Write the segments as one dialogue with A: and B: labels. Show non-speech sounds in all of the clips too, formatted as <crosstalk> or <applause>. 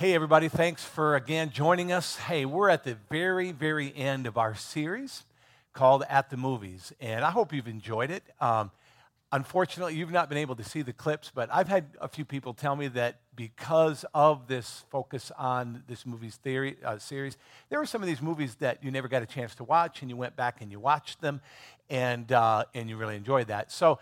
A: Hey, everybody, thanks for again joining us. Hey, we're at the very, very end of our series called At the Movies, and I hope you've enjoyed it. Um, unfortunately, you've not been able to see the clips, but I've had a few people tell me that because of this focus on this movie's theory uh, series, there were some of these movies that you never got a chance to watch, and you went back and you watched them, and uh, and you really enjoyed that. So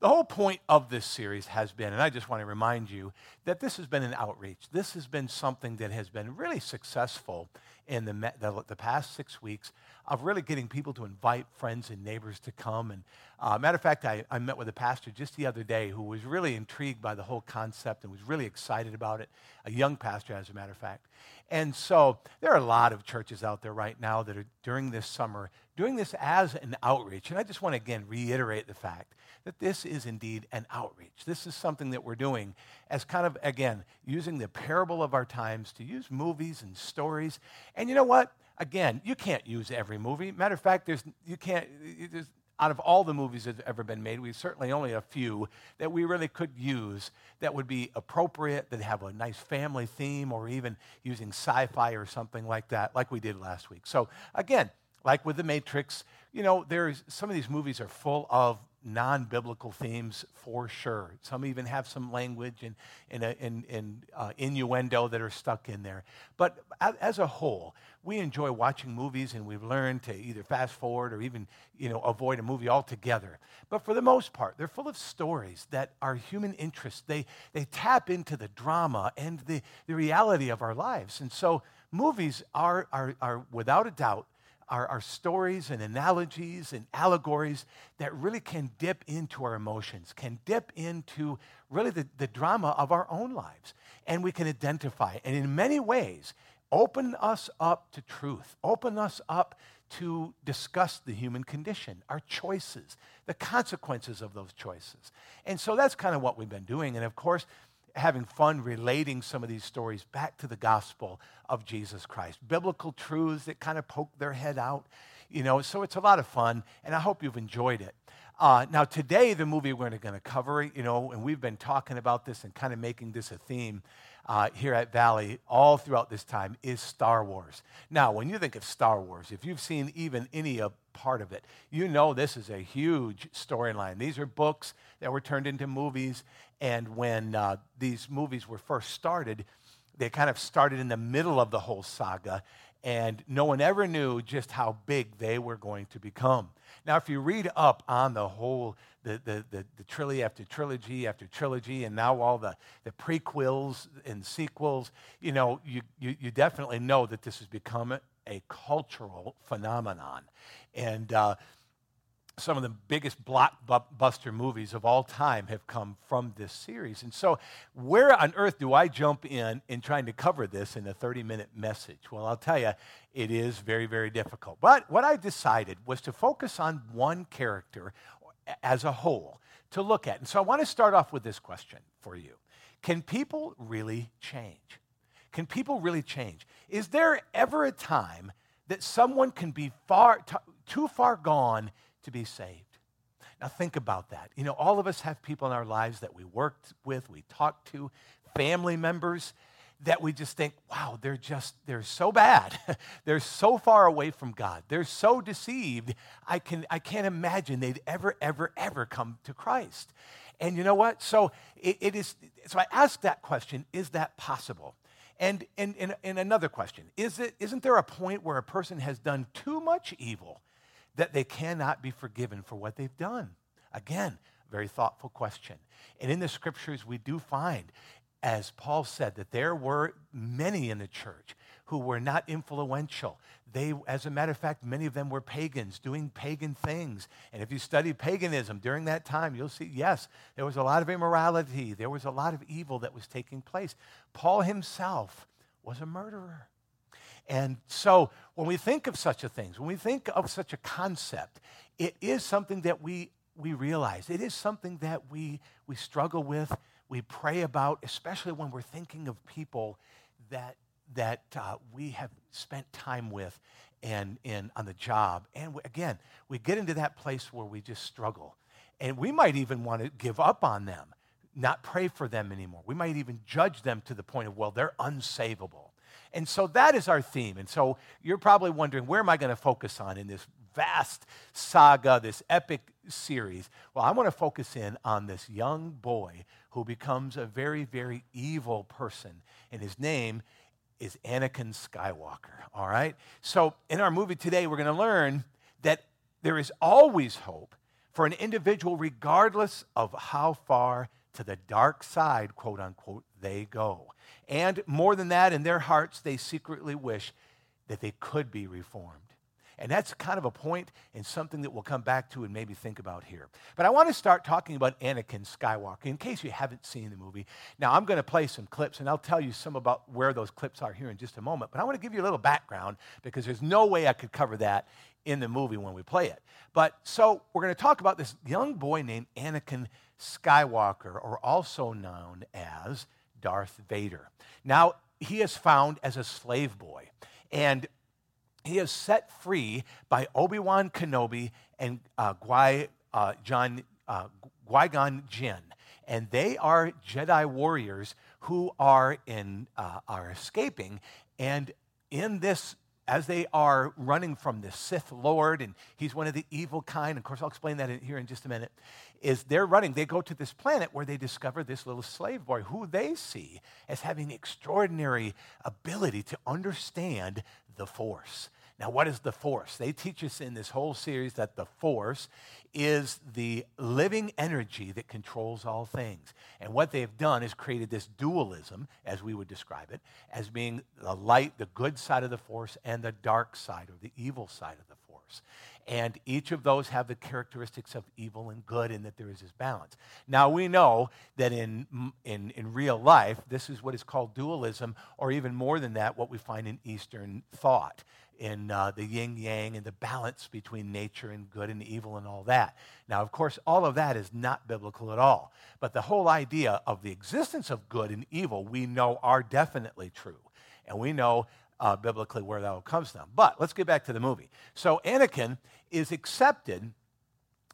A: the whole point of this series has been, and I just want to remind you, that this has been an outreach. This has been something that has been really successful in the, the, the past six weeks of really getting people to invite friends and neighbors to come. And uh, matter of fact, I, I met with a pastor just the other day who was really intrigued by the whole concept and was really excited about it. A young pastor, as a matter of fact. And so there are a lot of churches out there right now that are during this summer doing this as an outreach. And I just want to again reiterate the fact that this is indeed an outreach. This is something that we're doing as kind of, again, using the parable of our times to use movies and stories. And you know what? Again, you can't use every movie. Matter of fact, there's, you can't, there's, out of all the movies that have ever been made, we certainly only a few that we really could use that would be appropriate, that have a nice family theme, or even using sci fi or something like that, like we did last week. So, again, like with The Matrix, you know, there's some of these movies are full of non biblical themes for sure. Some even have some language and, and, and, and uh, innuendo that are stuck in there. But as a whole, we enjoy watching movies and we've learned to either fast forward or even you know, avoid a movie altogether. But for the most part, they're full of stories that are human interest. They, they tap into the drama and the, the reality of our lives. And so movies are, are, are without a doubt, are, are stories and analogies and allegories that really can dip into our emotions, can dip into really the, the drama of our own lives. And we can identify, and in many ways, open us up to truth, open us up to discuss the human condition, our choices, the consequences of those choices. And so that's kind of what we've been doing. And of course, having fun relating some of these stories back to the gospel of Jesus Christ. Biblical truths that kind of poke their head out, you know, so it's a lot of fun, and I hope you've enjoyed it. Uh, now, today, the movie we're going to cover, you know, and we've been talking about this and kind of making this a theme uh, here at Valley all throughout this time, is Star Wars. Now, when you think of Star Wars, if you've seen even any part of it, you know this is a huge storyline. These are books that were turned into movies, and when uh, these movies were first started, they kind of started in the middle of the whole saga, and no one ever knew just how big they were going to become. Now, if you read up on the whole, the, the, the, trilogy after trilogy after trilogy, and now all the, the prequels and sequels, you know, you, you, you definitely know that this has become a, a cultural phenomenon. And uh, some of the biggest blockbuster movies of all time have come from this series. And so, where on earth do I jump in in trying to cover this in a 30 minute message? Well, I'll tell you, it is very, very difficult. But what I decided was to focus on one character as a whole to look at. And so, I want to start off with this question for you Can people really change? Can people really change? Is there ever a time that someone can be far, t- too far gone? to be saved. Now, think about that. You know, all of us have people in our lives that we worked with, we talked to, family members that we just think, wow, they're just, they're so bad. <laughs> they're so far away from God. They're so deceived. I, can, I can't imagine they'd ever, ever, ever come to Christ. And you know what? So it, it is, so I ask that question, is that possible? And, and, and, and another question, is it, isn't there a point where a person has done too much evil that they cannot be forgiven for what they've done? Again, very thoughtful question. And in the scriptures, we do find, as Paul said, that there were many in the church who were not influential. They, as a matter of fact, many of them were pagans doing pagan things. And if you study paganism during that time, you'll see, yes, there was a lot of immorality, there was a lot of evil that was taking place. Paul himself was a murderer. And so when we think of such a thing, when we think of such a concept, it is something that we, we realize. It is something that we, we struggle with, we pray about, especially when we're thinking of people that, that uh, we have spent time with and, and on the job. And we, again, we get into that place where we just struggle. And we might even want to give up on them not pray for them anymore. We might even judge them to the point of, well, they're unsavable. And so that is our theme. And so you're probably wondering, where am I going to focus on in this vast saga, this epic series? Well, I want to focus in on this young boy who becomes a very, very evil person. And his name is Anakin Skywalker. All right? So in our movie today, we're going to learn that there is always hope for an individual, regardless of how far to the dark side, quote unquote, they go. And more than that, in their hearts, they secretly wish that they could be reformed. And that's kind of a point and something that we'll come back to and maybe think about here. But I want to start talking about Anakin Skywalker in case you haven't seen the movie. Now, I'm going to play some clips and I'll tell you some about where those clips are here in just a moment. But I want to give you a little background because there's no way I could cover that in the movie when we play it. But so we're going to talk about this young boy named Anakin Skywalker, or also known as Darth Vader. Now, he is found as a slave boy. And he is set free by Obi Wan Kenobi and uh, Qui, uh, John, uh, Qui-Gon Jinn. And they are Jedi warriors who are, in, uh, are escaping. And in this as they are running from the Sith Lord, and he's one of the evil kind, of course, I'll explain that here in just a minute, is they're running. They go to this planet where they discover this little slave boy who they see as having extraordinary ability to understand the Force. Now, what is the Force? They teach us in this whole series that the Force is the living energy that controls all things. And what they've done is created this dualism, as we would describe it, as being the light, the good side of the Force, and the dark side or the evil side of the Force. And each of those have the characteristics of evil and good, in that there is this balance. Now, we know that in, in, in real life, this is what is called dualism, or even more than that, what we find in Eastern thought in uh, the yin yang and the balance between nature and good and evil and all that. Now, of course, all of that is not biblical at all. But the whole idea of the existence of good and evil we know are definitely true. And we know uh, biblically where that all comes from. But let's get back to the movie. So Anakin is accepted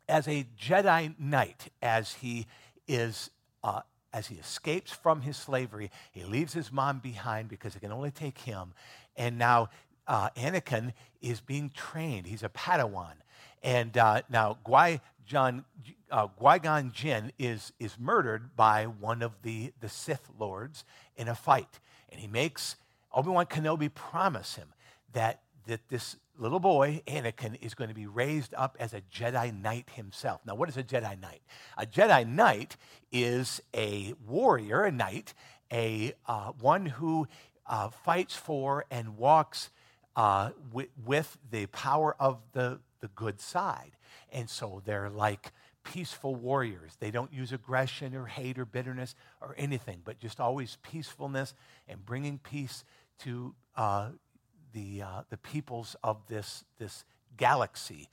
A: as a Jedi Knight as he is. Uh, as he escapes from his slavery, he leaves his mom behind because it can only take him. And now uh, Anakin is being trained. He's a Padawan. And uh, now Qui, John, uh, Qui-Gon Jinn is, is murdered by one of the, the Sith lords in a fight. And he makes Obi-Wan Kenobi promise him that, that this little boy, Anakin, is going to be raised up as a Jedi Knight himself. Now, what is a Jedi Knight? A Jedi Knight is a warrior, a knight, a, uh, one who uh, fights for and walks uh, with, with the power of the, the good side. And so they're like peaceful warriors. They don't use aggression or hate or bitterness or anything, but just always peacefulness and bringing peace to uh, the, uh, the peoples of this, this galaxy.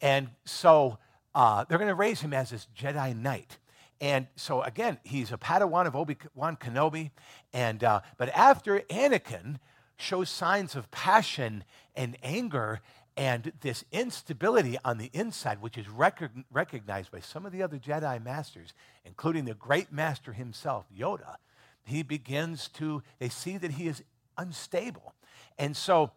A: And so uh, they're going to raise him as this Jedi Knight. And so again, he's a Padawan of Obi Wan Kenobi. And uh, but after Anakin shows signs of passion and anger and this instability on the inside, which is rec- recognized by some of the other Jedi masters, including the great master himself, Yoda, he begins to, they see that he is unstable. And so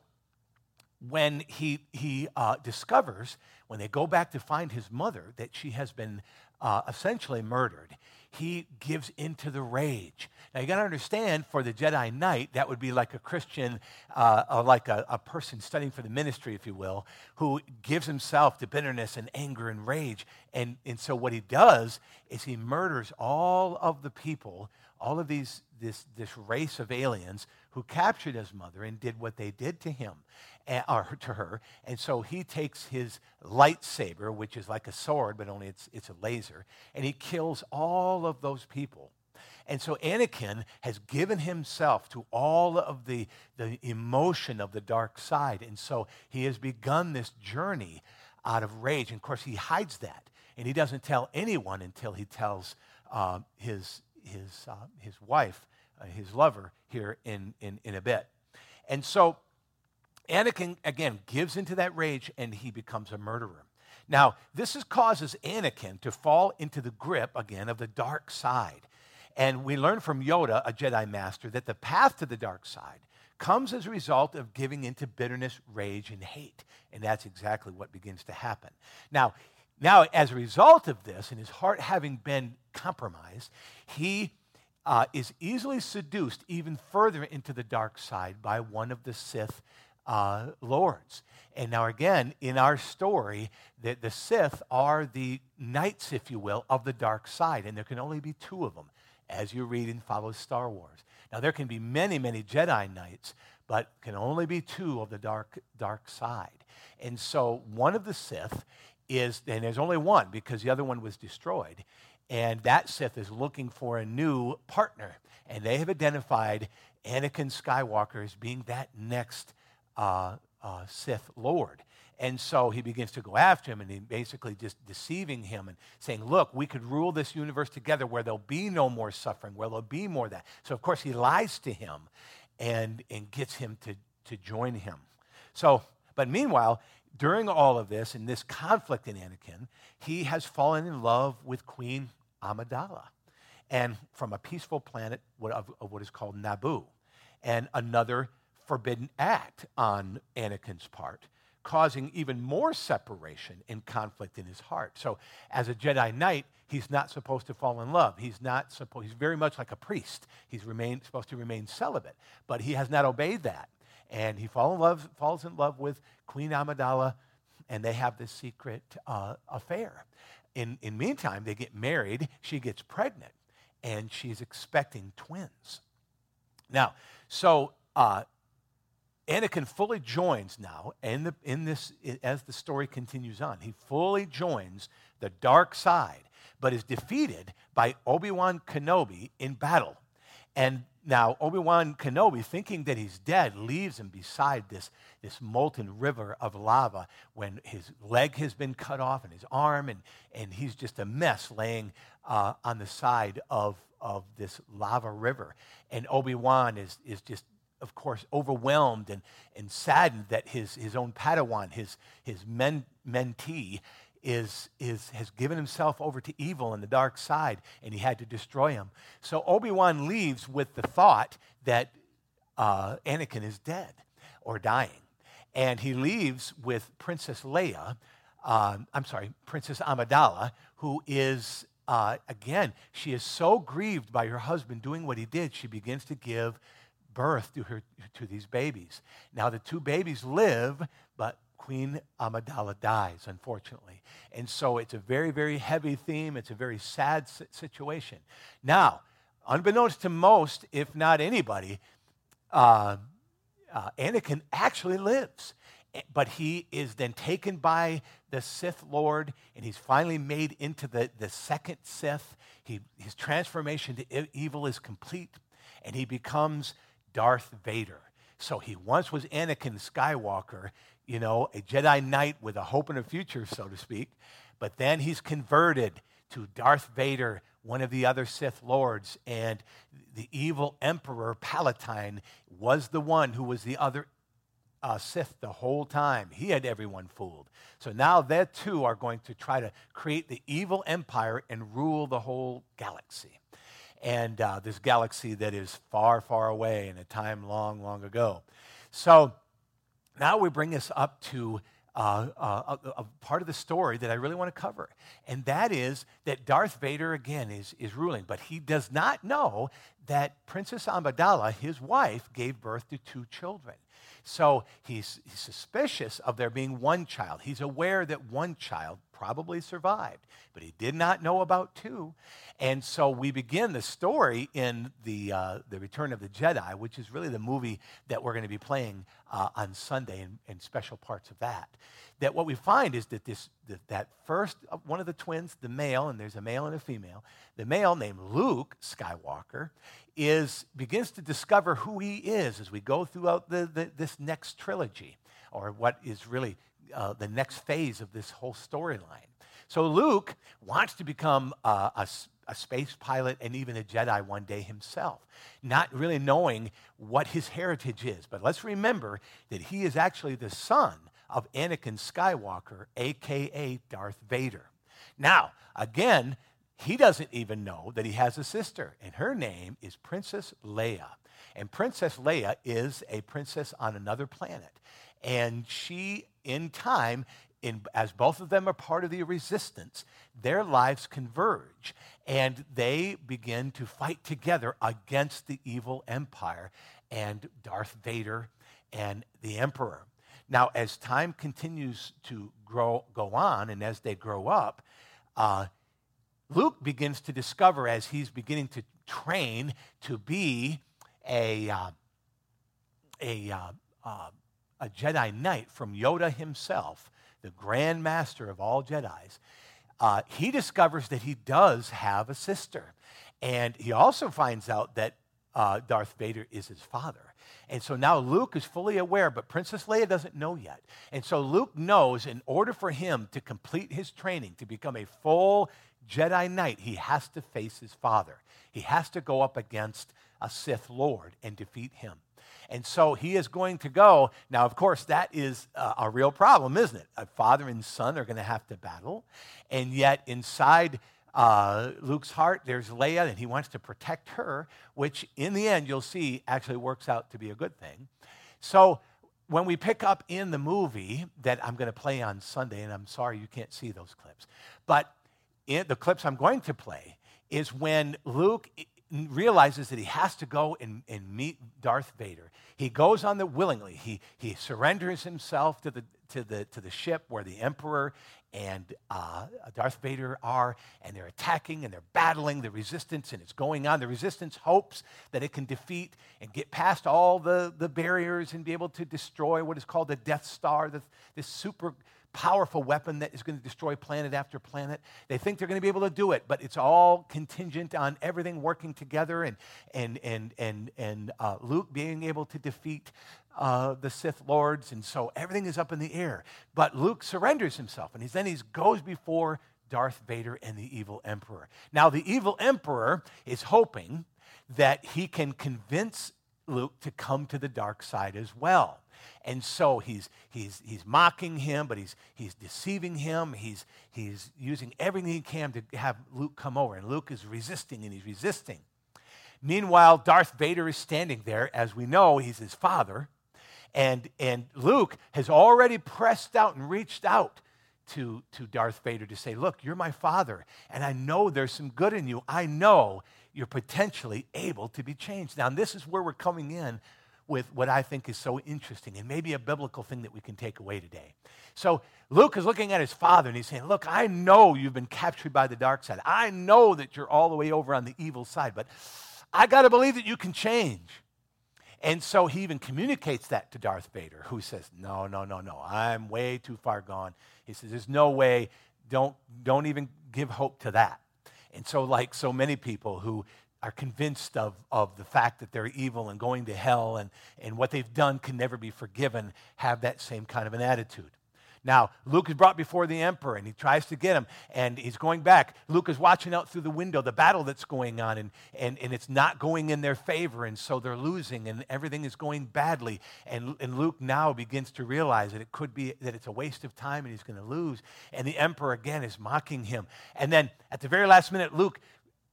A: when he, he uh, discovers, when they go back to find his mother, that she has been uh, essentially murdered, he gives into the rage. Now, you got to understand, for the Jedi Knight, that would be like a Christian, uh, or like a, a, person studying for the ministry, if you will, who gives himself to bitterness and anger and rage. And, and so, what he does is he murders all of the people, all of these, this, this race of aliens who captured his mother and did what they did to him or to her. And so he takes his lightsaber, which is like a sword, but only it's, it's a laser, and he kills all of those people. And so Anakin has given himself to all of the, the emotion of the dark side. And so he has begun this journey out of rage. And of course, he hides that. And he doesn't tell anyone until he tells uh, his, his, uh, his wife, uh, his lover, here in, in, in a bit. And so Anakin, again, gives into that rage and he becomes a murderer. Now, this is, causes Anakin to fall into the grip again of the dark side. And we learn from Yoda, a Jedi master, that the path to the dark side comes as a result of giving into bitterness, rage, and hate. And that's exactly what begins to happen. Now, now as a result of this, and his heart having been compromised, he uh, is easily seduced even further into the dark side by one of the Sith uh, lords. And now, again, in our story, the, the Sith are the knights, if you will, of the dark side, and there can only be two of them as you read and follow Star Wars. Now, there can be many, many Jedi Knights, but can only be two of the dark, dark side. And so, one of the Sith is, and there's only one because the other one was destroyed, and that Sith is looking for a new partner. And they have identified Anakin Skywalker as being that next uh, uh, Sith Lord. And so he begins to go after him and he basically just deceiving him and saying, Look, we could rule this universe together where there'll be no more suffering, where there'll be more that. So, of course, he lies to him and, and gets him to, to join him. So, but meanwhile, during all of this in this conflict in Anakin, he has fallen in love with Queen Amidala and from a peaceful planet of, what is called Naboo. And another forbidden act on Anakin's part, causing even more separation and conflict in his heart. So, as a Jedi Knight, he's not supposed to fall in love. He's not supposed. He's very much like a priest. He's remain, supposed to remain celibate, but he has not obeyed that, and he fall in love, falls in love with Queen Amidala, and they have this secret uh, affair. In in meantime, they get married. She gets pregnant, and she's expecting twins. Now, so uh, Anakin fully joins now in, the, in this, as the story continues on. He fully joins the dark side, but is defeated by Obi Wan Kenobi in battle. And now Obi Wan Kenobi, thinking that he's dead, leaves him beside this, this molten river of lava when his leg has been cut off and his arm, and, and he's just a mess laying uh, on the side of, of this lava river. And Obi Wan is, is just of course, overwhelmed and, and saddened that his, his own Padawan, his, his men, mentee, is, is, has given himself over to evil and the dark side, and he had to destroy him. So Obi Wan leaves with the thought that uh, Anakin is dead or dying. And he leaves with Princess Leia, um, I'm sorry, Princess Amidala, who is, uh, again, she is so grieved by her husband doing what he did, she begins to give birth to, her, to these babies. Now, the two babies live, but Queen Amidala dies, unfortunately. And so it's a very, very heavy theme. It's a very sad situation. Now, unbeknownst to most, if not anybody, uh, uh, Anakin actually lives. But he is then taken by the Sith Lord, and he's finally made into the, the second Sith. He, his transformation to evil is complete, and he becomes Darth Vader. So he once was Anakin Skywalker, you know, a Jedi Knight with a hope and a future, so to speak. But then he's converted to Darth Vader, one of the other Sith lords. And the evil Emperor Palpatine was the one who was the other uh, Sith the whole time. He had everyone fooled. So now they too are going to try to create the evil empire and rule the whole galaxy and uh, this galaxy that is far, far away in a time long, long ago. So now we bring us up to uh, uh, a, a, part of the story that I really want to cover. And that is that Darth Vader, again, is, is ruling, but he does not know that Princess Amidala, his wife, gave birth to two children. So he's, he's suspicious of there being one child. He's aware that one child probably survived, but he did not know about two. And so we begin the story in the, uh, the Return of the Jedi, which is really the movie that we're going to be playing uh, on Sunday and, and, special parts of that. That what we find is that this that, that first one of the twins, the male, and there's a male and a female, the male named Luke Skywalker, is begins to discover who he is as we go throughout the, the this next trilogy, or what is really uh, the next phase of this whole storyline. So Luke wants to become uh, a, a space pilot and even a Jedi one day himself, not really knowing what his heritage is. But let's remember that he is actually the son of Anakin Skywalker, aka Darth Vader. Now, again, he doesn't even know that he has a sister, and her name is Princess Leia. And Princess Leia is a princess on another planet. And she, in time, in, as both of them are part of the resistance, their lives converge and they begin to fight together against the evil empire and Darth Vader and the emperor. Now, as time continues to grow, go on and as they grow up, uh, Luke begins to discover as he's beginning to train to be a, uh, a, uh, uh a Jedi Knight from Yoda himself, the Grand Master of all Jedi's, uh, he discovers that he does have a sister. And he also finds out that uh, Darth Vader is his father. And so now Luke is fully aware, but Princess Leia doesn't know yet. And so Luke knows in order for him to complete his training, to become a full Jedi Knight, he has to face his father. He has to go up against a Sith Lord and defeat him. And so he is going to go. Now, of course, that is a, a real problem, isn't it? A father and son are going to have to battle. And yet, inside uh, Luke's heart, there's Leia, and he wants to protect her, which in the end, you'll see, actually works out to be a good thing. So, when we pick up in the movie that I'm going to play on Sunday, and I'm sorry you can't see those clips, but in the clips I'm going to play is when Luke realizes that he has to go and, and meet Darth Vader. He goes on the willingly. He, he surrenders himself to the, to, the, to the ship where the Emperor and uh, Darth Vader are, and they're attacking and they're battling the resistance, and it's going on. The resistance hopes that it can defeat and get past all the, the barriers and be able to destroy what is called the Death Star, the, this super powerful weapon that is going to destroy planet after planet. They think they're going to be able to do it, but it's all contingent on everything working together and, and, and, and, and uh, Luke being able to defeat uh, the Sith lords. And so everything is up in the air. But Luke surrenders himself, and he's, then he goes before Darth Vader and the evil emperor. Now, the evil emperor is hoping that he can convince Luke to come to the dark side as well. And so he's, he's, he's mocking him, but he's, he's deceiving him. He's, he's using everything he can to have Luke come over. And Luke is resisting and he's resisting. Meanwhile, Darth Vader is standing there. As we know, he's his father. And, and Luke has already pressed out and reached out to, to Darth Vader to say, Look, you're my father, and I know there's some good in you. I know you're potentially able to be changed. Now, this is where we're coming in with what I think is so interesting and maybe a biblical thing that we can take away today. So Luke is looking at his father and he's saying, Look, I know you've been captured by the dark side. I know that you're all the way over on the evil side, but I got to believe that you can change. And so he even communicates that to Darth Vader, who says, No, no, no, no, I'm way too far gone. He says, There's no way, don't, don't even give hope to that. And so, like so many people who are convinced of, of the fact that they're evil and going to hell and, and what they've done can never be forgiven have that same kind of an attitude. Now, Luke is brought before the emperor and he tries to get him and he's going back. Luke is watching out through the window the battle that's going on and, and, and it's not going in their favor and so they're losing and everything is going badly. And, and Luke now begins to realize that it could be that it's a waste of time and he's going to lose. And the emperor again is mocking him. And then at the very last minute, Luke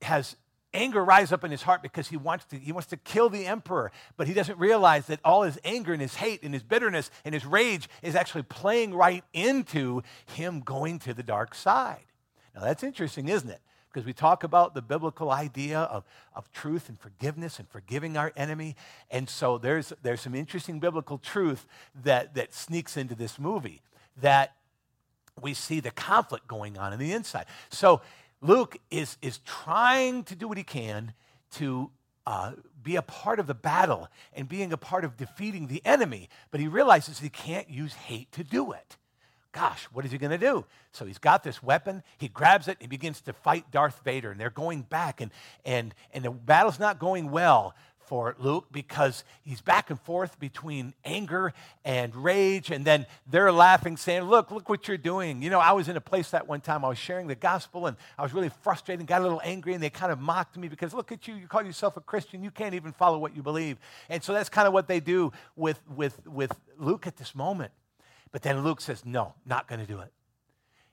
A: has anger rise up in his heart because he wants to he wants to kill the emperor but he doesn't realize that all his anger and his hate and his bitterness and his rage is actually playing right into him going to the dark side. Now that's interesting isn't it? Because we talk about the biblical idea of, of truth and forgiveness and forgiving our enemy and so there's there's some interesting biblical truth that that sneaks into this movie that we see the conflict going on in the inside. So Luke is, is trying to do what he can to uh, be a part of the battle and being a part of defeating the enemy, but he realizes he can't use hate to do it. Gosh, what is he going to do? So he's got this weapon. He grabs it. And he begins to fight Darth Vader, and they're going back, and and and the battle's not going well for Luke because he's back and forth between anger and rage. And then they're laughing, saying, Look, look what you're doing. You know, I was in a place that one time I was sharing the gospel and I was really frustrated and got a little angry. And they kind of mocked me because, Look at you, you call yourself a Christian. You can't even follow what you believe. And so that's kind of what they do with, with, with Luke at this moment. But then Luke says, no, not going to do it.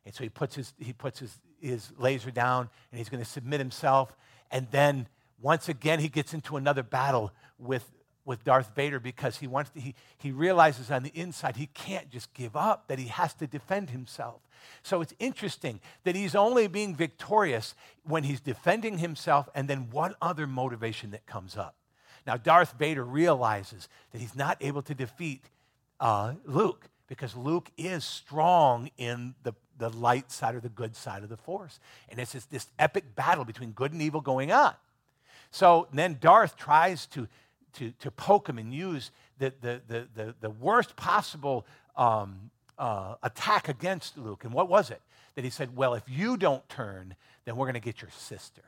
A: And so he puts his, he puts his, his laser down and he's going to submit himself. And then once again, he gets into another battle with, with Darth Vader because he wants to, he, he realizes on the inside he can't just give up, that he has to defend himself. So it's interesting that he's only being victorious when he's defending himself and then one other motivation that comes up. Now, Darth Vader realizes that he's not able to defeat uh, Luke because Luke is strong in the, the light side or the good side of the force. And it's this, this epic battle between good and evil going on. So then Darth tries to, to, to poke him and use the, the, the, the, the worst possible um, uh, attack against Luke. And what was it? That he said, Well, if you don't turn, then we're going to get your sister.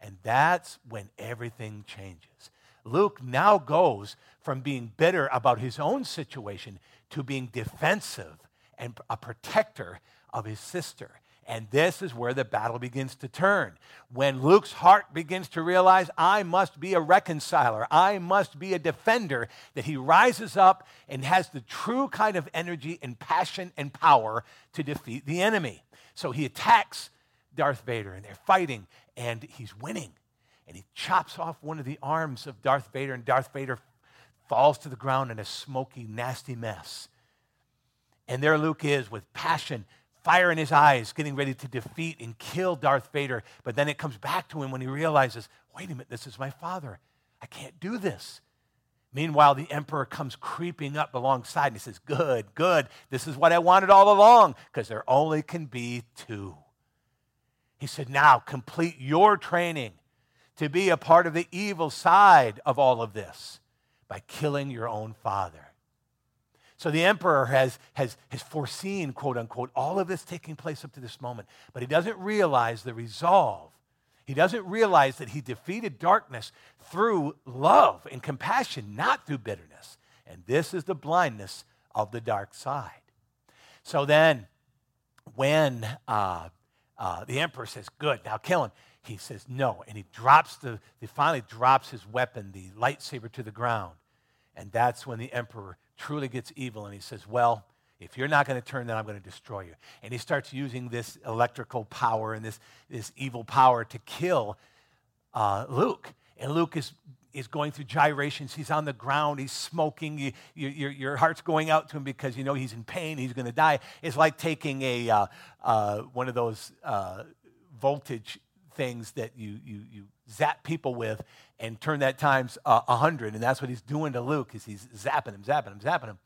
A: And that's when everything changes. Luke now goes from being bitter about his own situation to being defensive and a protector of his sister. And this is where the battle begins to turn. When Luke's heart begins to realize, I must be a reconciler, I must be a defender, that he rises up and has the true kind of energy and passion and power to defeat the enemy. So he attacks Darth Vader, and they're fighting, and he's winning. And he chops off one of the arms of Darth Vader, and Darth Vader falls to the ground in a smoky, nasty mess. And there Luke is with passion fire in his eyes, getting ready to defeat and kill Darth Vader. But then it comes back to him when he realizes, wait a minute, this is my father. I can't do this. Meanwhile, the emperor comes creeping up alongside and he says, Good, good. This is what I wanted all along, because there only can be two. He said, Now complete your training to be a part of the evil side of all of this by killing your own father. So the emperor has, has, has foreseen, quote unquote, all of this taking place up to this moment, but he doesn't realize the resolve. He doesn't realize that he defeated darkness through love and compassion, not through bitterness. And this is the blindness of the dark side. So then, when uh, uh, the emperor says, Good, now kill him, he says, No. And he drops the, he finally drops his weapon, the lightsaber, to the ground. And that's when the emperor truly gets evil and he says, Well, if you're not going to turn, then I'm going to destroy you. And he starts using this electrical power and this, this evil power to kill uh, Luke. And Luke is, is going through gyrations. He's on the ground. He's smoking. You, you, your, your heart's going out to him because you know he's in pain. He's going to die. It's like taking a, uh, uh, one of those uh, voltage things that you, you, you zap people with and turn that times uh, hundred. And that's what he's doing to Luke is he's zapping him, zapping him, zapping him.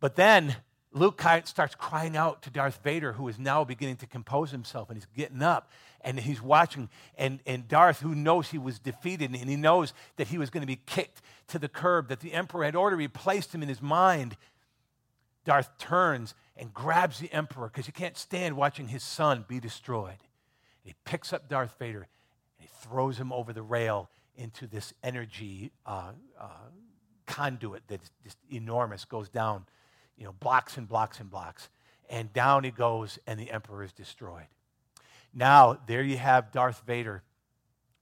A: But then Luke starts crying out to Darth Vader, who is now beginning to compose himself, and he's getting up and he's watching. And, and Darth, who knows he was defeated and he knows that he was going to be kicked to the curb, that the Emperor had already replaced him in his mind, Darth turns and grabs the Emperor because he can't stand watching his son be destroyed. He picks up Darth Vader and he throws him over the rail into this energy uh, uh, conduit that's just enormous, goes down, you know, blocks and blocks and blocks. And down he goes, and the emperor is destroyed. Now, there you have Darth Vader,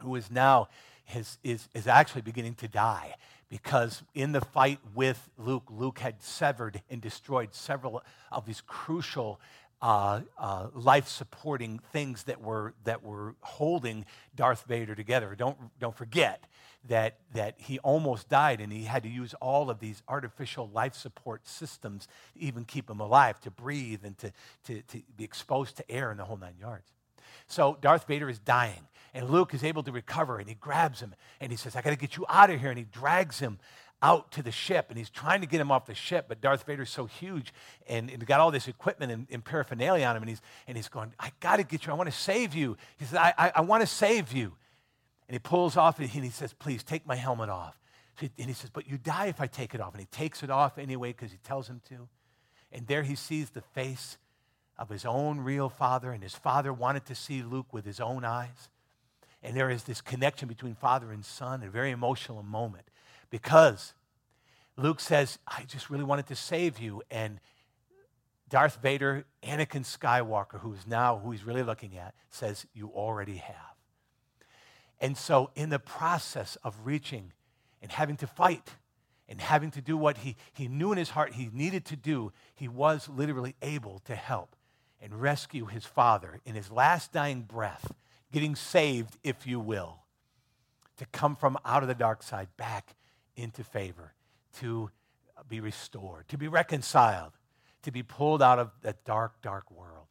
A: who is now his, is, is actually beginning to die because in the fight with Luke, Luke had severed and destroyed several of these crucial uh, uh, life supporting things that were, that were holding Darth Vader together. Don't, don't forget that, that he almost died and he had to use all of these artificial life support systems to even keep him alive, to breathe and to, to, to be exposed to air in the whole nine yards. So Darth Vader is dying, and Luke is able to recover, and he grabs him and he says, I got to get you out of here. And he drags him out to the ship and he's trying to get him off the ship, but Darth Vader's so huge and, and got all this equipment and, and, paraphernalia on him, and he's, and he's going, I got to get you. I want to save you. He says, I, I, I want to save you. And he pulls off and he says, Please take my helmet off. and he says, But you die if I take it off. And he takes it off anyway because he tells him to. And there he sees the face of his own real father, and his father wanted to see Luke with his own eyes. And there is this connection between father and son, a very emotional moment because Luke says, I just really wanted to save you. And Darth Vader, Anakin Skywalker, who is now who he's really looking at, says, You already have. And so, in the process of reaching and having to fight and having to do what he, he knew in his heart he needed to do, he was literally able to help and rescue his father in his last dying breath, getting saved, if you will, to come from out of the dark side back into favor, to be restored, to be reconciled, to be pulled out of that dark, dark world.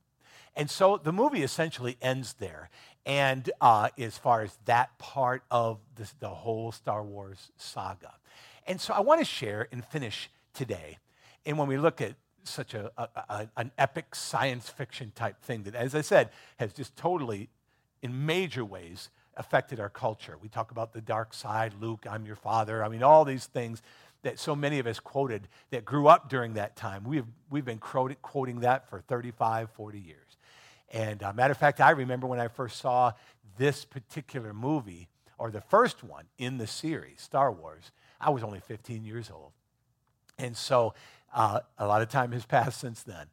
A: And so the movie essentially ends there. And uh, as far as that part of the whole Star Wars saga. And so I want to share and finish today. And when we look at such a, a, a, an epic science fiction type thing that, as I said, has just totally, in major ways, affected our culture. We talk about the dark side, Luke, I'm your father. I mean, all these things that so many of us quoted that grew up during that time. We've, we've been quoting that for 35, 40 years. And uh, matter of fact, I remember when I first saw this particular movie, or the first one in the series, Star Wars, I was only 15 years old. And so uh, a lot of time has <laughs> passed since then.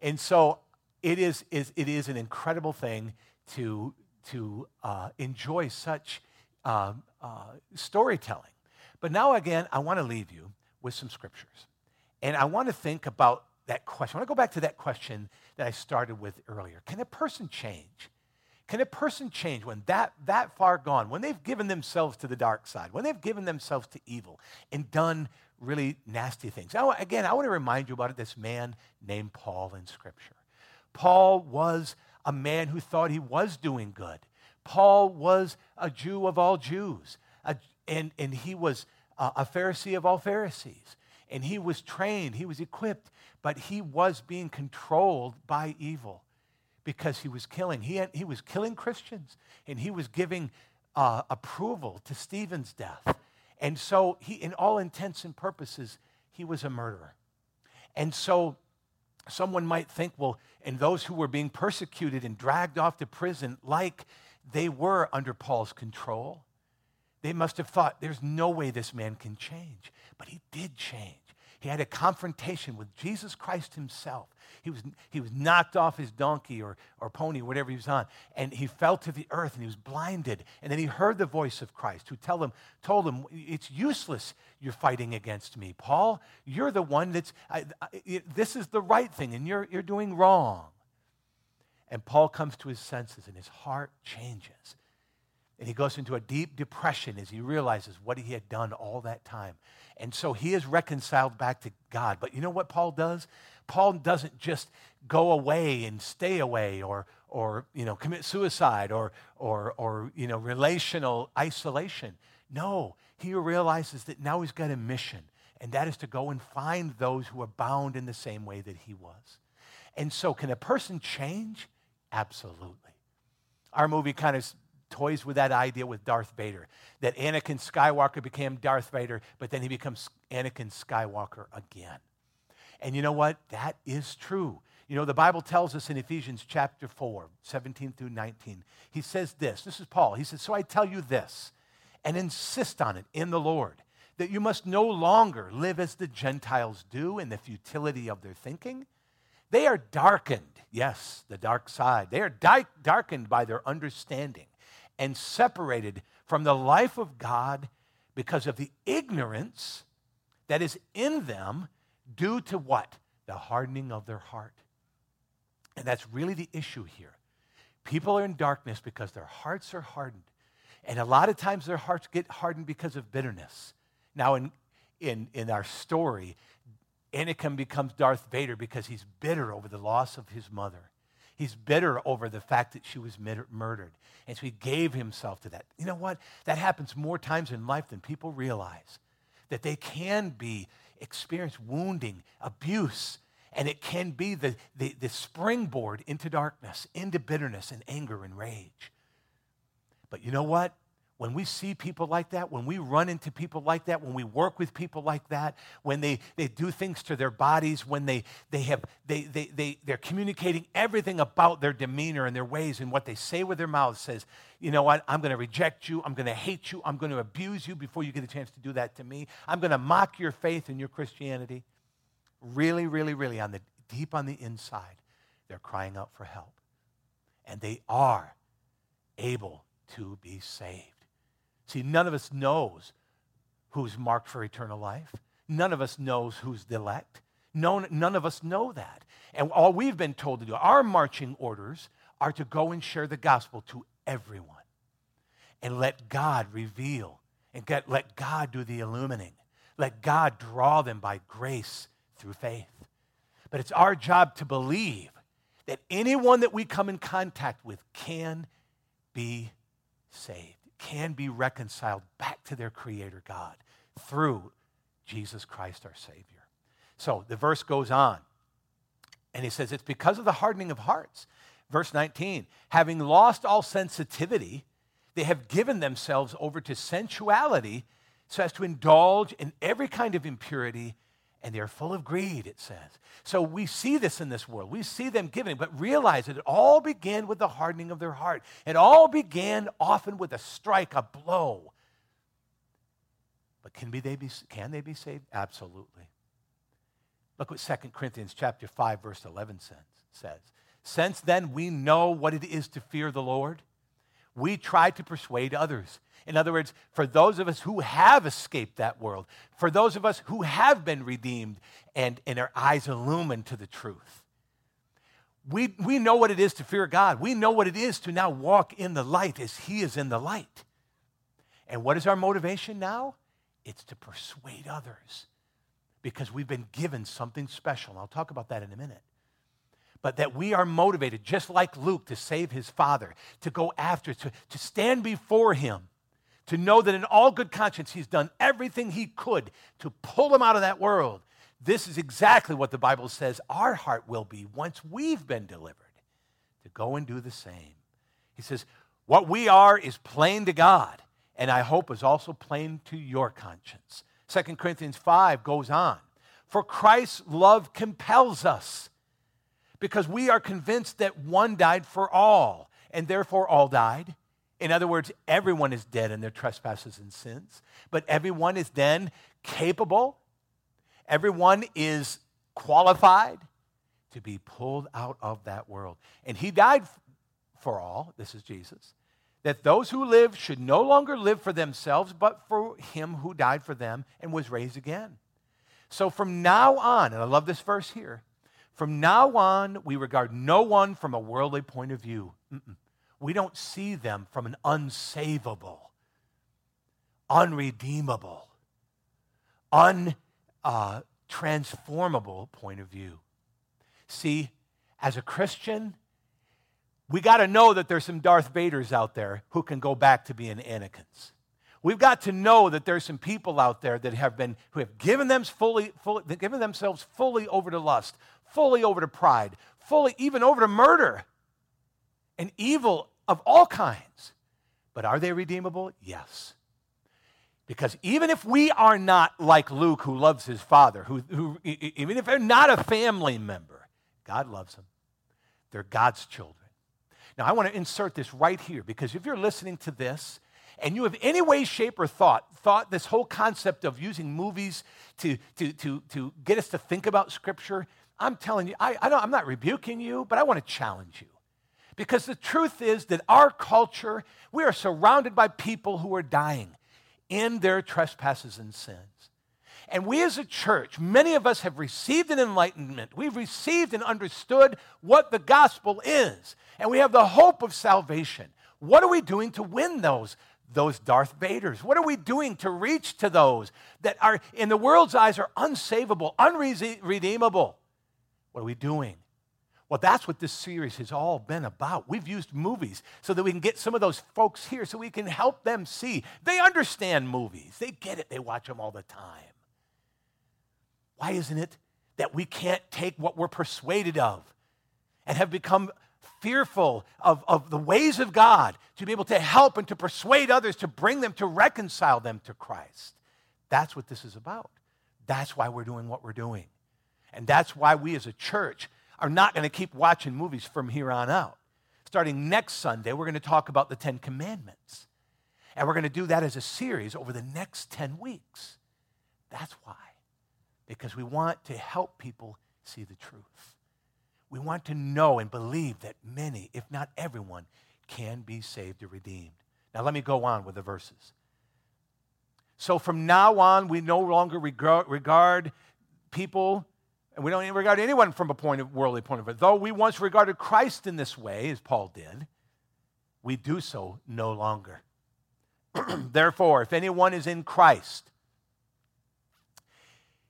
A: And so it is, is, it is an incredible thing to, to uh, enjoy such um, uh, storytelling. But now, again, I want to leave you with some scriptures. And I want to think about that question. I want to go back to that question that I started with earlier. Can a person change? Can a person change when that, that far gone, when they've given themselves to the dark side, when they've given themselves to evil and done really nasty things? Now, again, I want to remind you about this man named Paul in Scripture. Paul was a man who thought he was doing good. Paul was a Jew of all Jews, a, and, and he was a Pharisee of all Pharisees. And he was trained, he was equipped, but he was being controlled by evil because he was killing. He, had, he was killing Christians, and he was giving uh, approval to Stephen's death. And so, he, in all intents and purposes, he was a murderer. And so, someone might think, well, and those who were being persecuted and dragged off to prison, like they were under Paul's control, they must have thought, there's no way this man can change. But he did change. He had a confrontation with Jesus Christ himself. He was, he was knocked off his donkey or, or pony, whatever he was on, and he fell to the earth and he was blinded. And then he heard the voice of Christ who tell him, told him, It's useless you're fighting against me. Paul, you're the one that's, I, I, this is the right thing and you're, you're doing wrong. And Paul comes to his senses and his heart changes. And he goes into a deep depression as he realizes what he had done all that time. And so he is reconciled back to God. But you know what Paul does? Paul doesn't just go away and stay away or, or you know, commit suicide or, or, or you know, relational isolation. No, he realizes that now he's got a mission, and that is to go and find those who are bound in the same way that he was. And so, can a person change? Absolutely. Our movie kind of toys with that idea with Darth Vader that Anakin Skywalker became Darth Vader, but then he becomes Anakin Skywalker again. And you know what? That is true. You know, the Bible tells us in Ephesians chapter 4, 17 through 19, he says this. This is Paul. He says, So I tell you this, and insist on it in the Lord, that you must no longer live as the Gentiles do in the futility of their thinking. They are darkened, yes, the dark side. They are di- darkened by their understanding and separated from the life of God because of the ignorance that is in them due to what? The hardening of their heart. And that's really the issue here. People are in darkness because their hearts are hardened. And a lot of times their hearts get hardened because of bitterness. Now, in, in, in our story, Anakin becomes Darth Vader because he's bitter over the loss of his mother. He's bitter over the fact that she was murdered. And so he gave himself to that. You know what? That happens more times in life than people realize. That they can be experience wounding, abuse, and it can be the, the, the springboard into darkness, into bitterness and anger and rage. But you know what? When we see people like that, when we run into people like that, when we work with people like that, when they, they do things to their bodies, when they, they have, they, they, they, they're communicating everything about their demeanor and their ways and what they say with their mouths says, you know what, I'm going to reject you, I'm going to hate you, I'm going to abuse you before you get a chance to do that to me, I'm going to mock your faith and your Christianity. Really, really, really, on the deep on the inside, they're crying out for help. And they are able to be saved. See, none of us knows who's marked for eternal life. None of us knows who's the elect. No, none of us know that. And all we've been told to do, our marching orders are to go and share the gospel to everyone and let God reveal and get, let God do the illumining. Let God draw them by grace through faith. But it's our job to believe that anyone that we come in contact with can be saved, can be reconciled back to their Creator God through Jesus Christ our Savior. So the verse goes on, and he says, It's because of the hardening of hearts. Verse 19, having lost all sensitivity, they have given themselves over to sensuality so as to indulge in every kind of impurity, and they are full of greed, it says. So we see this in this world. We see them giving, but realize that it all began with the hardening of their heart. It all began often with a strike, a blow. But can, be they be, can they be saved? Absolutely. Look what 2 Corinthians chapter 5, verse 11 says. Since then we know what it is to fear the Lord, we try to persuade others. In other words, for those of us who have escaped that world, for those of us who have been redeemed and, and our eyes illumined to the truth, we, we know what it is to fear God. We know what it is to now walk in the light as He is in the light. And what is our motivation now? It's to persuade others because we've been given something special. And I'll talk about that in a minute but that we are motivated, just like Luke, to save his father, to go after, to, to stand before him, to know that in all good conscience he's done everything he could to pull him out of that world. This is exactly what the Bible says our heart will be once we've been delivered, to go and do the same. He says, What we are is plain to God, and I hope is also plain to your conscience. 2 Corinthians 5 goes on. For Christ's love compels us because we are convinced that one died for all, and therefore all died. In other words, everyone is dead in their trespasses and sins, but everyone is then capable, everyone is qualified to be pulled out of that world. And he died for all, this is Jesus, that those who live should no longer live for themselves, but for him who died for them and was raised again. So from now on, and I love this verse here, from now on, we regard no one from a worldly point of view. Mm-mm. We don't see them from an unsavable, unredeemable, untransformable uh, point of view. See, as a Christian, we got to know that there's some Darth Vaders out there who can go back to being Anakins. We've got to know that there's some people out there that have been who have given them fully, fully given themselves fully over to lust, fully over to pride, fully even over to murder and evil of all kinds. But are they redeemable? Yes. Because even if we are not like Luke, who loves his father, who, who, even if they're not a family member, God loves them. They're God's children. Now, I want to insert this right here because if you're listening to this and you have any way, shape, or thought, thought this whole concept of using movies to, to, to, to get us to think about Scripture, I'm telling you, I, I don't, I'm not rebuking you, but I want to challenge you. Because the truth is that our culture, we are surrounded by people who are dying in their trespasses and sins. And we as a church, many of us have received an enlightenment. We've received and understood what the gospel is. And we have the hope of salvation. What are we doing to win those, those Darth Vaders? What are we doing to reach to those that are, in the world's eyes, are unsavable, unredeemable? What are we doing? Well, that's what this series has all been about. We've used movies so that we can get some of those folks here so we can help them see. They understand movies, they get it, they watch them all the time. Why isn't it that we can't take what we're persuaded of and have become fearful of, of the ways of God to be able to help and to persuade others to bring them, to reconcile them to Christ? That's what this is about. That's why we're doing what we're doing. And that's why we as a church are not going to keep watching movies from here on out. Starting next Sunday, we're going to talk about the Ten Commandments. And we're going to do that as a series over the next 10 weeks. That's why. Because we want to help people see the truth. We want to know and believe that many, if not everyone, can be saved or redeemed. Now, let me go on with the verses. So from now on, we no longer regard, regard people, and we don't regard anyone from a point of worldly point of view. Though we once regarded Christ in this way, as Paul did, we do so no longer. <clears throat> Therefore, if anyone is in Christ,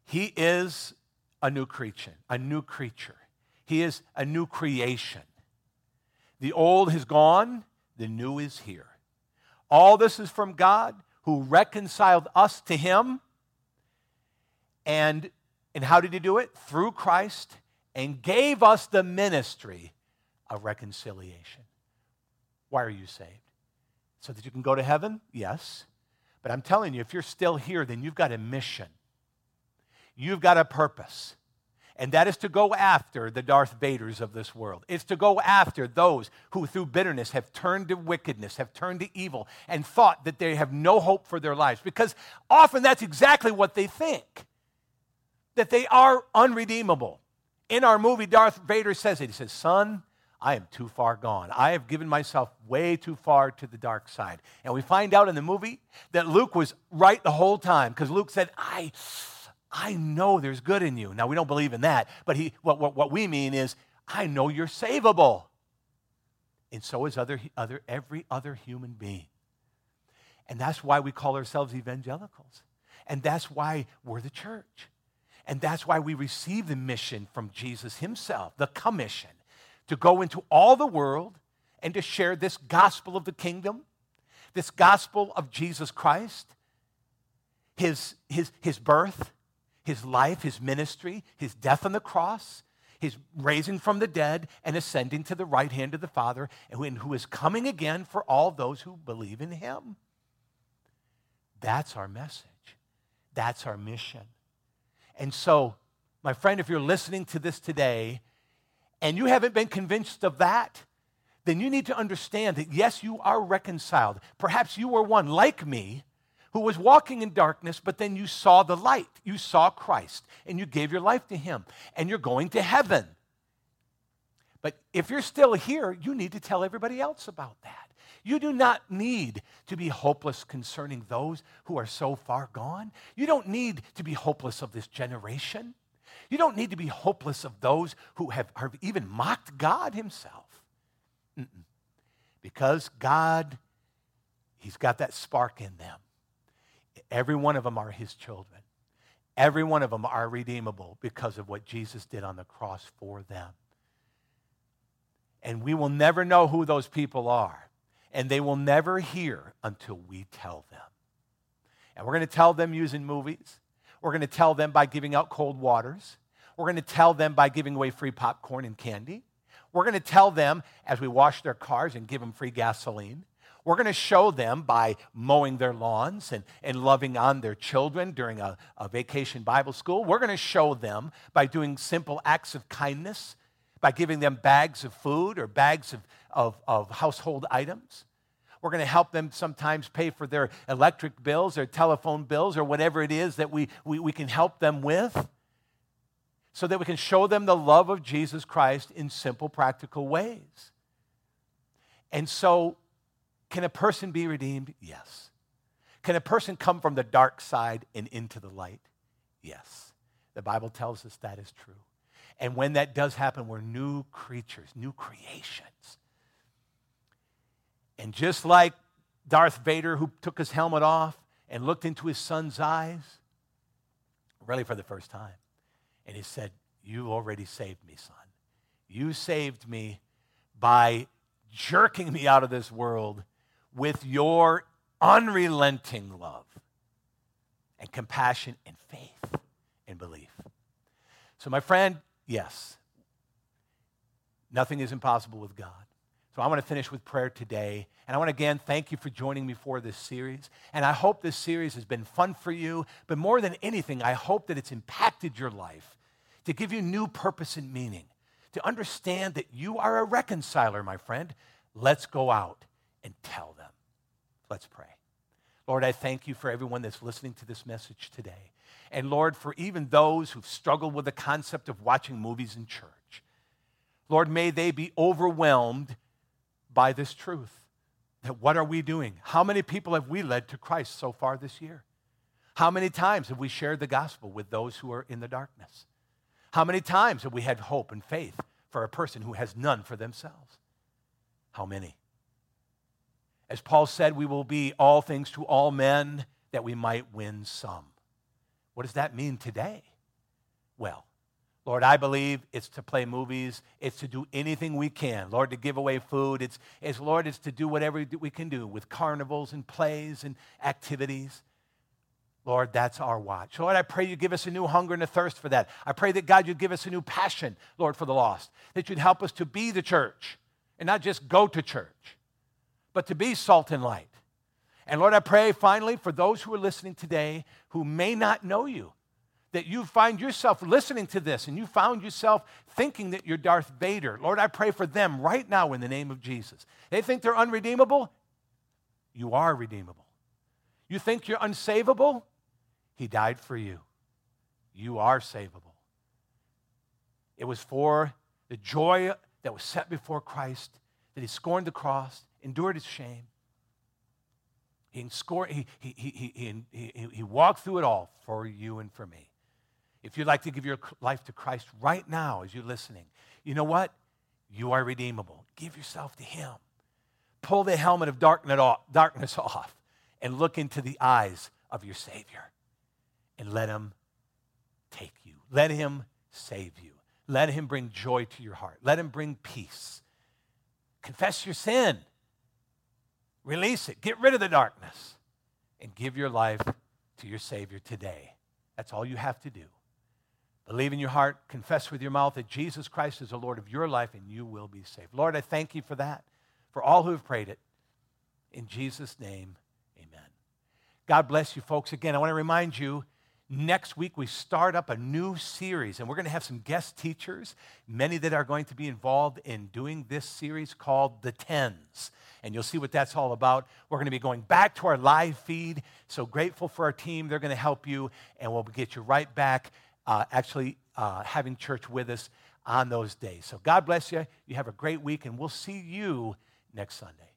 A: he is a new creature, a new creature. He is a new creation. The old has gone, the new is here. All this is from God who reconciled us to him. And, and how did he do it? Through Christ and gave us the ministry of reconciliation. Why are you saved? So that you can go to heaven? Yes. But I'm telling you, if you're still here, then you've got a mission. You've got a purpose and that is to go after the Darth Vaders of this world. It's to go after those who, through bitterness, have turned to wickedness, have turned to evil, and thought that they have no hope for their lives. Because often that's exactly what they think that they are unredeemable. In our movie, Darth Vader says it. He says, Son, I am too far gone. I have given myself way too far to the dark side. And we find out in the movie that Luke was right the whole time because Luke said, I. I know there's good in you. Now, we don't believe in that, but he, what, what, what we mean is, I know you're savable. And so is other, other, every other human being. And that's why we call ourselves evangelicals. And that's why we're the church. And that's why we receive the mission from Jesus himself, the commission, to go into all the world and to share this gospel of the kingdom, this gospel of Jesus Christ, his, his, his birth, his life, his ministry, his death on the cross, his raising from the dead, and ascending to the right hand of the Father, and who is coming again for all those who believe in him. That's our message. That's our mission. And so, my friend, if you're listening to this today and you haven't been convinced of that, then you need to understand that yes, you are reconciled. Perhaps you were one like me who was walking in darkness, but then you saw the light. You saw Christ and you gave your life to him, and you're going to heaven. But if you're still here, you need to tell everybody else about that. You do not need to be hopeless concerning those who are so far gone. You don't need to be hopeless of this generation. You don't need to be hopeless of those who have, have even mocked God Himself. Mm-mm. Because God, He's got that spark in them. Every one of them are his children. Every one of them are redeemable because of what Jesus did on the cross for them. And we will never know who those people are. And they will never hear until we tell them. And we're going to tell them using movies. We're going to tell them by giving out cold waters. We're going to tell them by giving away free popcorn and candy. We're going to tell them as we wash their cars and give them free gasoline. We're going to show them by mowing their lawns and, and loving on their children during a, a vacation Bible school. We're going to show them by doing simple acts of kindness, by giving them bags of food or bags of, of, of household items. We're going to help them sometimes pay for their electric bills, their telephone bills, or whatever it is that we, we, we can help them with so that we can show them the love of Jesus Christ in simple, practical ways. And so can a person be redeemed? Yes. Can a person come from the dark side and into the light? Yes. The Bible tells us that is true. And when that does happen, we're new creatures, new creations. And just like Darth Vader, who took his helmet off and looked into his son's eyes, really for the first time, and he said, "You've already saved me, son. You saved me by jerking me out of this world with your unrelenting love and compassion and faith and belief. So, my friend, yes, nothing is impossible with God. So, I want to finish with prayer today. And I want to again thank you for joining me for this series. And I hope this series has been fun for you. But more than anything, I hope that it's impacted your life to give you new purpose and meaning, to understand that you are a reconciler, my friend. Let's go out and tell them. Let's pray. Lord, I thank you for everyone that's listening to this message today. And Lord, for even those who've struggled with the concept of watching movies in church. Lord, may they be overwhelmed by this truth that what are we doing? How many people have we led to Christ so far this year? How many times have we shared the gospel with those who are in the darkness? How many times have we had hope and faith for a person who has none for themselves? How many? As Paul said, we will be all things to all men that we might win some. What does that mean today? Well, Lord, I believe it's to play movies. It's to do anything we can. Lord, to give away food. It's, it's Lord, it's to do whatever we can do with carnivals and plays and activities. Lord, that's our watch. Lord, I pray you give us a new hunger and a thirst for that. I pray that God, you'd give us a new passion, Lord, for the lost. That you'd help us to be the church and not just go to church, but to be salt and light. And Lord, I pray finally for those who are listening today who may not know you that you find yourself listening to this and you found yourself thinking that you're Darth Vader. Lord, I pray for them right now in the name of Jesus. They think they're unredeemable. You are redeemable. You think you're unsavable? He died for you. You are savable. It was for the joy that was set before Christ that he scorned the cross, endured his shame. He, he, he, he, he, he walked through it all for you and for me. If you'd like to give your life to Christ right now as you're listening, you know what? You are redeemable. Give yourself to Him. Pull the helmet of darkness off and look into the eyes of your Savior and let Him take you. Let Him save you. Let Him bring joy to your heart. Let Him bring peace. Confess your sin. Release it. Get rid of the darkness and give your life to your Savior today. That's all you have to do. Believe in your heart, confess with your mouth that Jesus Christ is the Lord of your life, and you will be saved. Lord, I thank you for that, for all who have prayed it. In Jesus' name, amen. God bless you, folks. Again, I want to remind you next week we start up a new series, and we're going to have some guest teachers, many that are going to be involved in doing this series called The Tens. And you'll see what that's all about. We're going to be going back to our live feed. So grateful for our team. They're going to help you, and we'll get you right back uh, actually uh, having church with us on those days. So God bless you. You have a great week, and we'll see you next Sunday.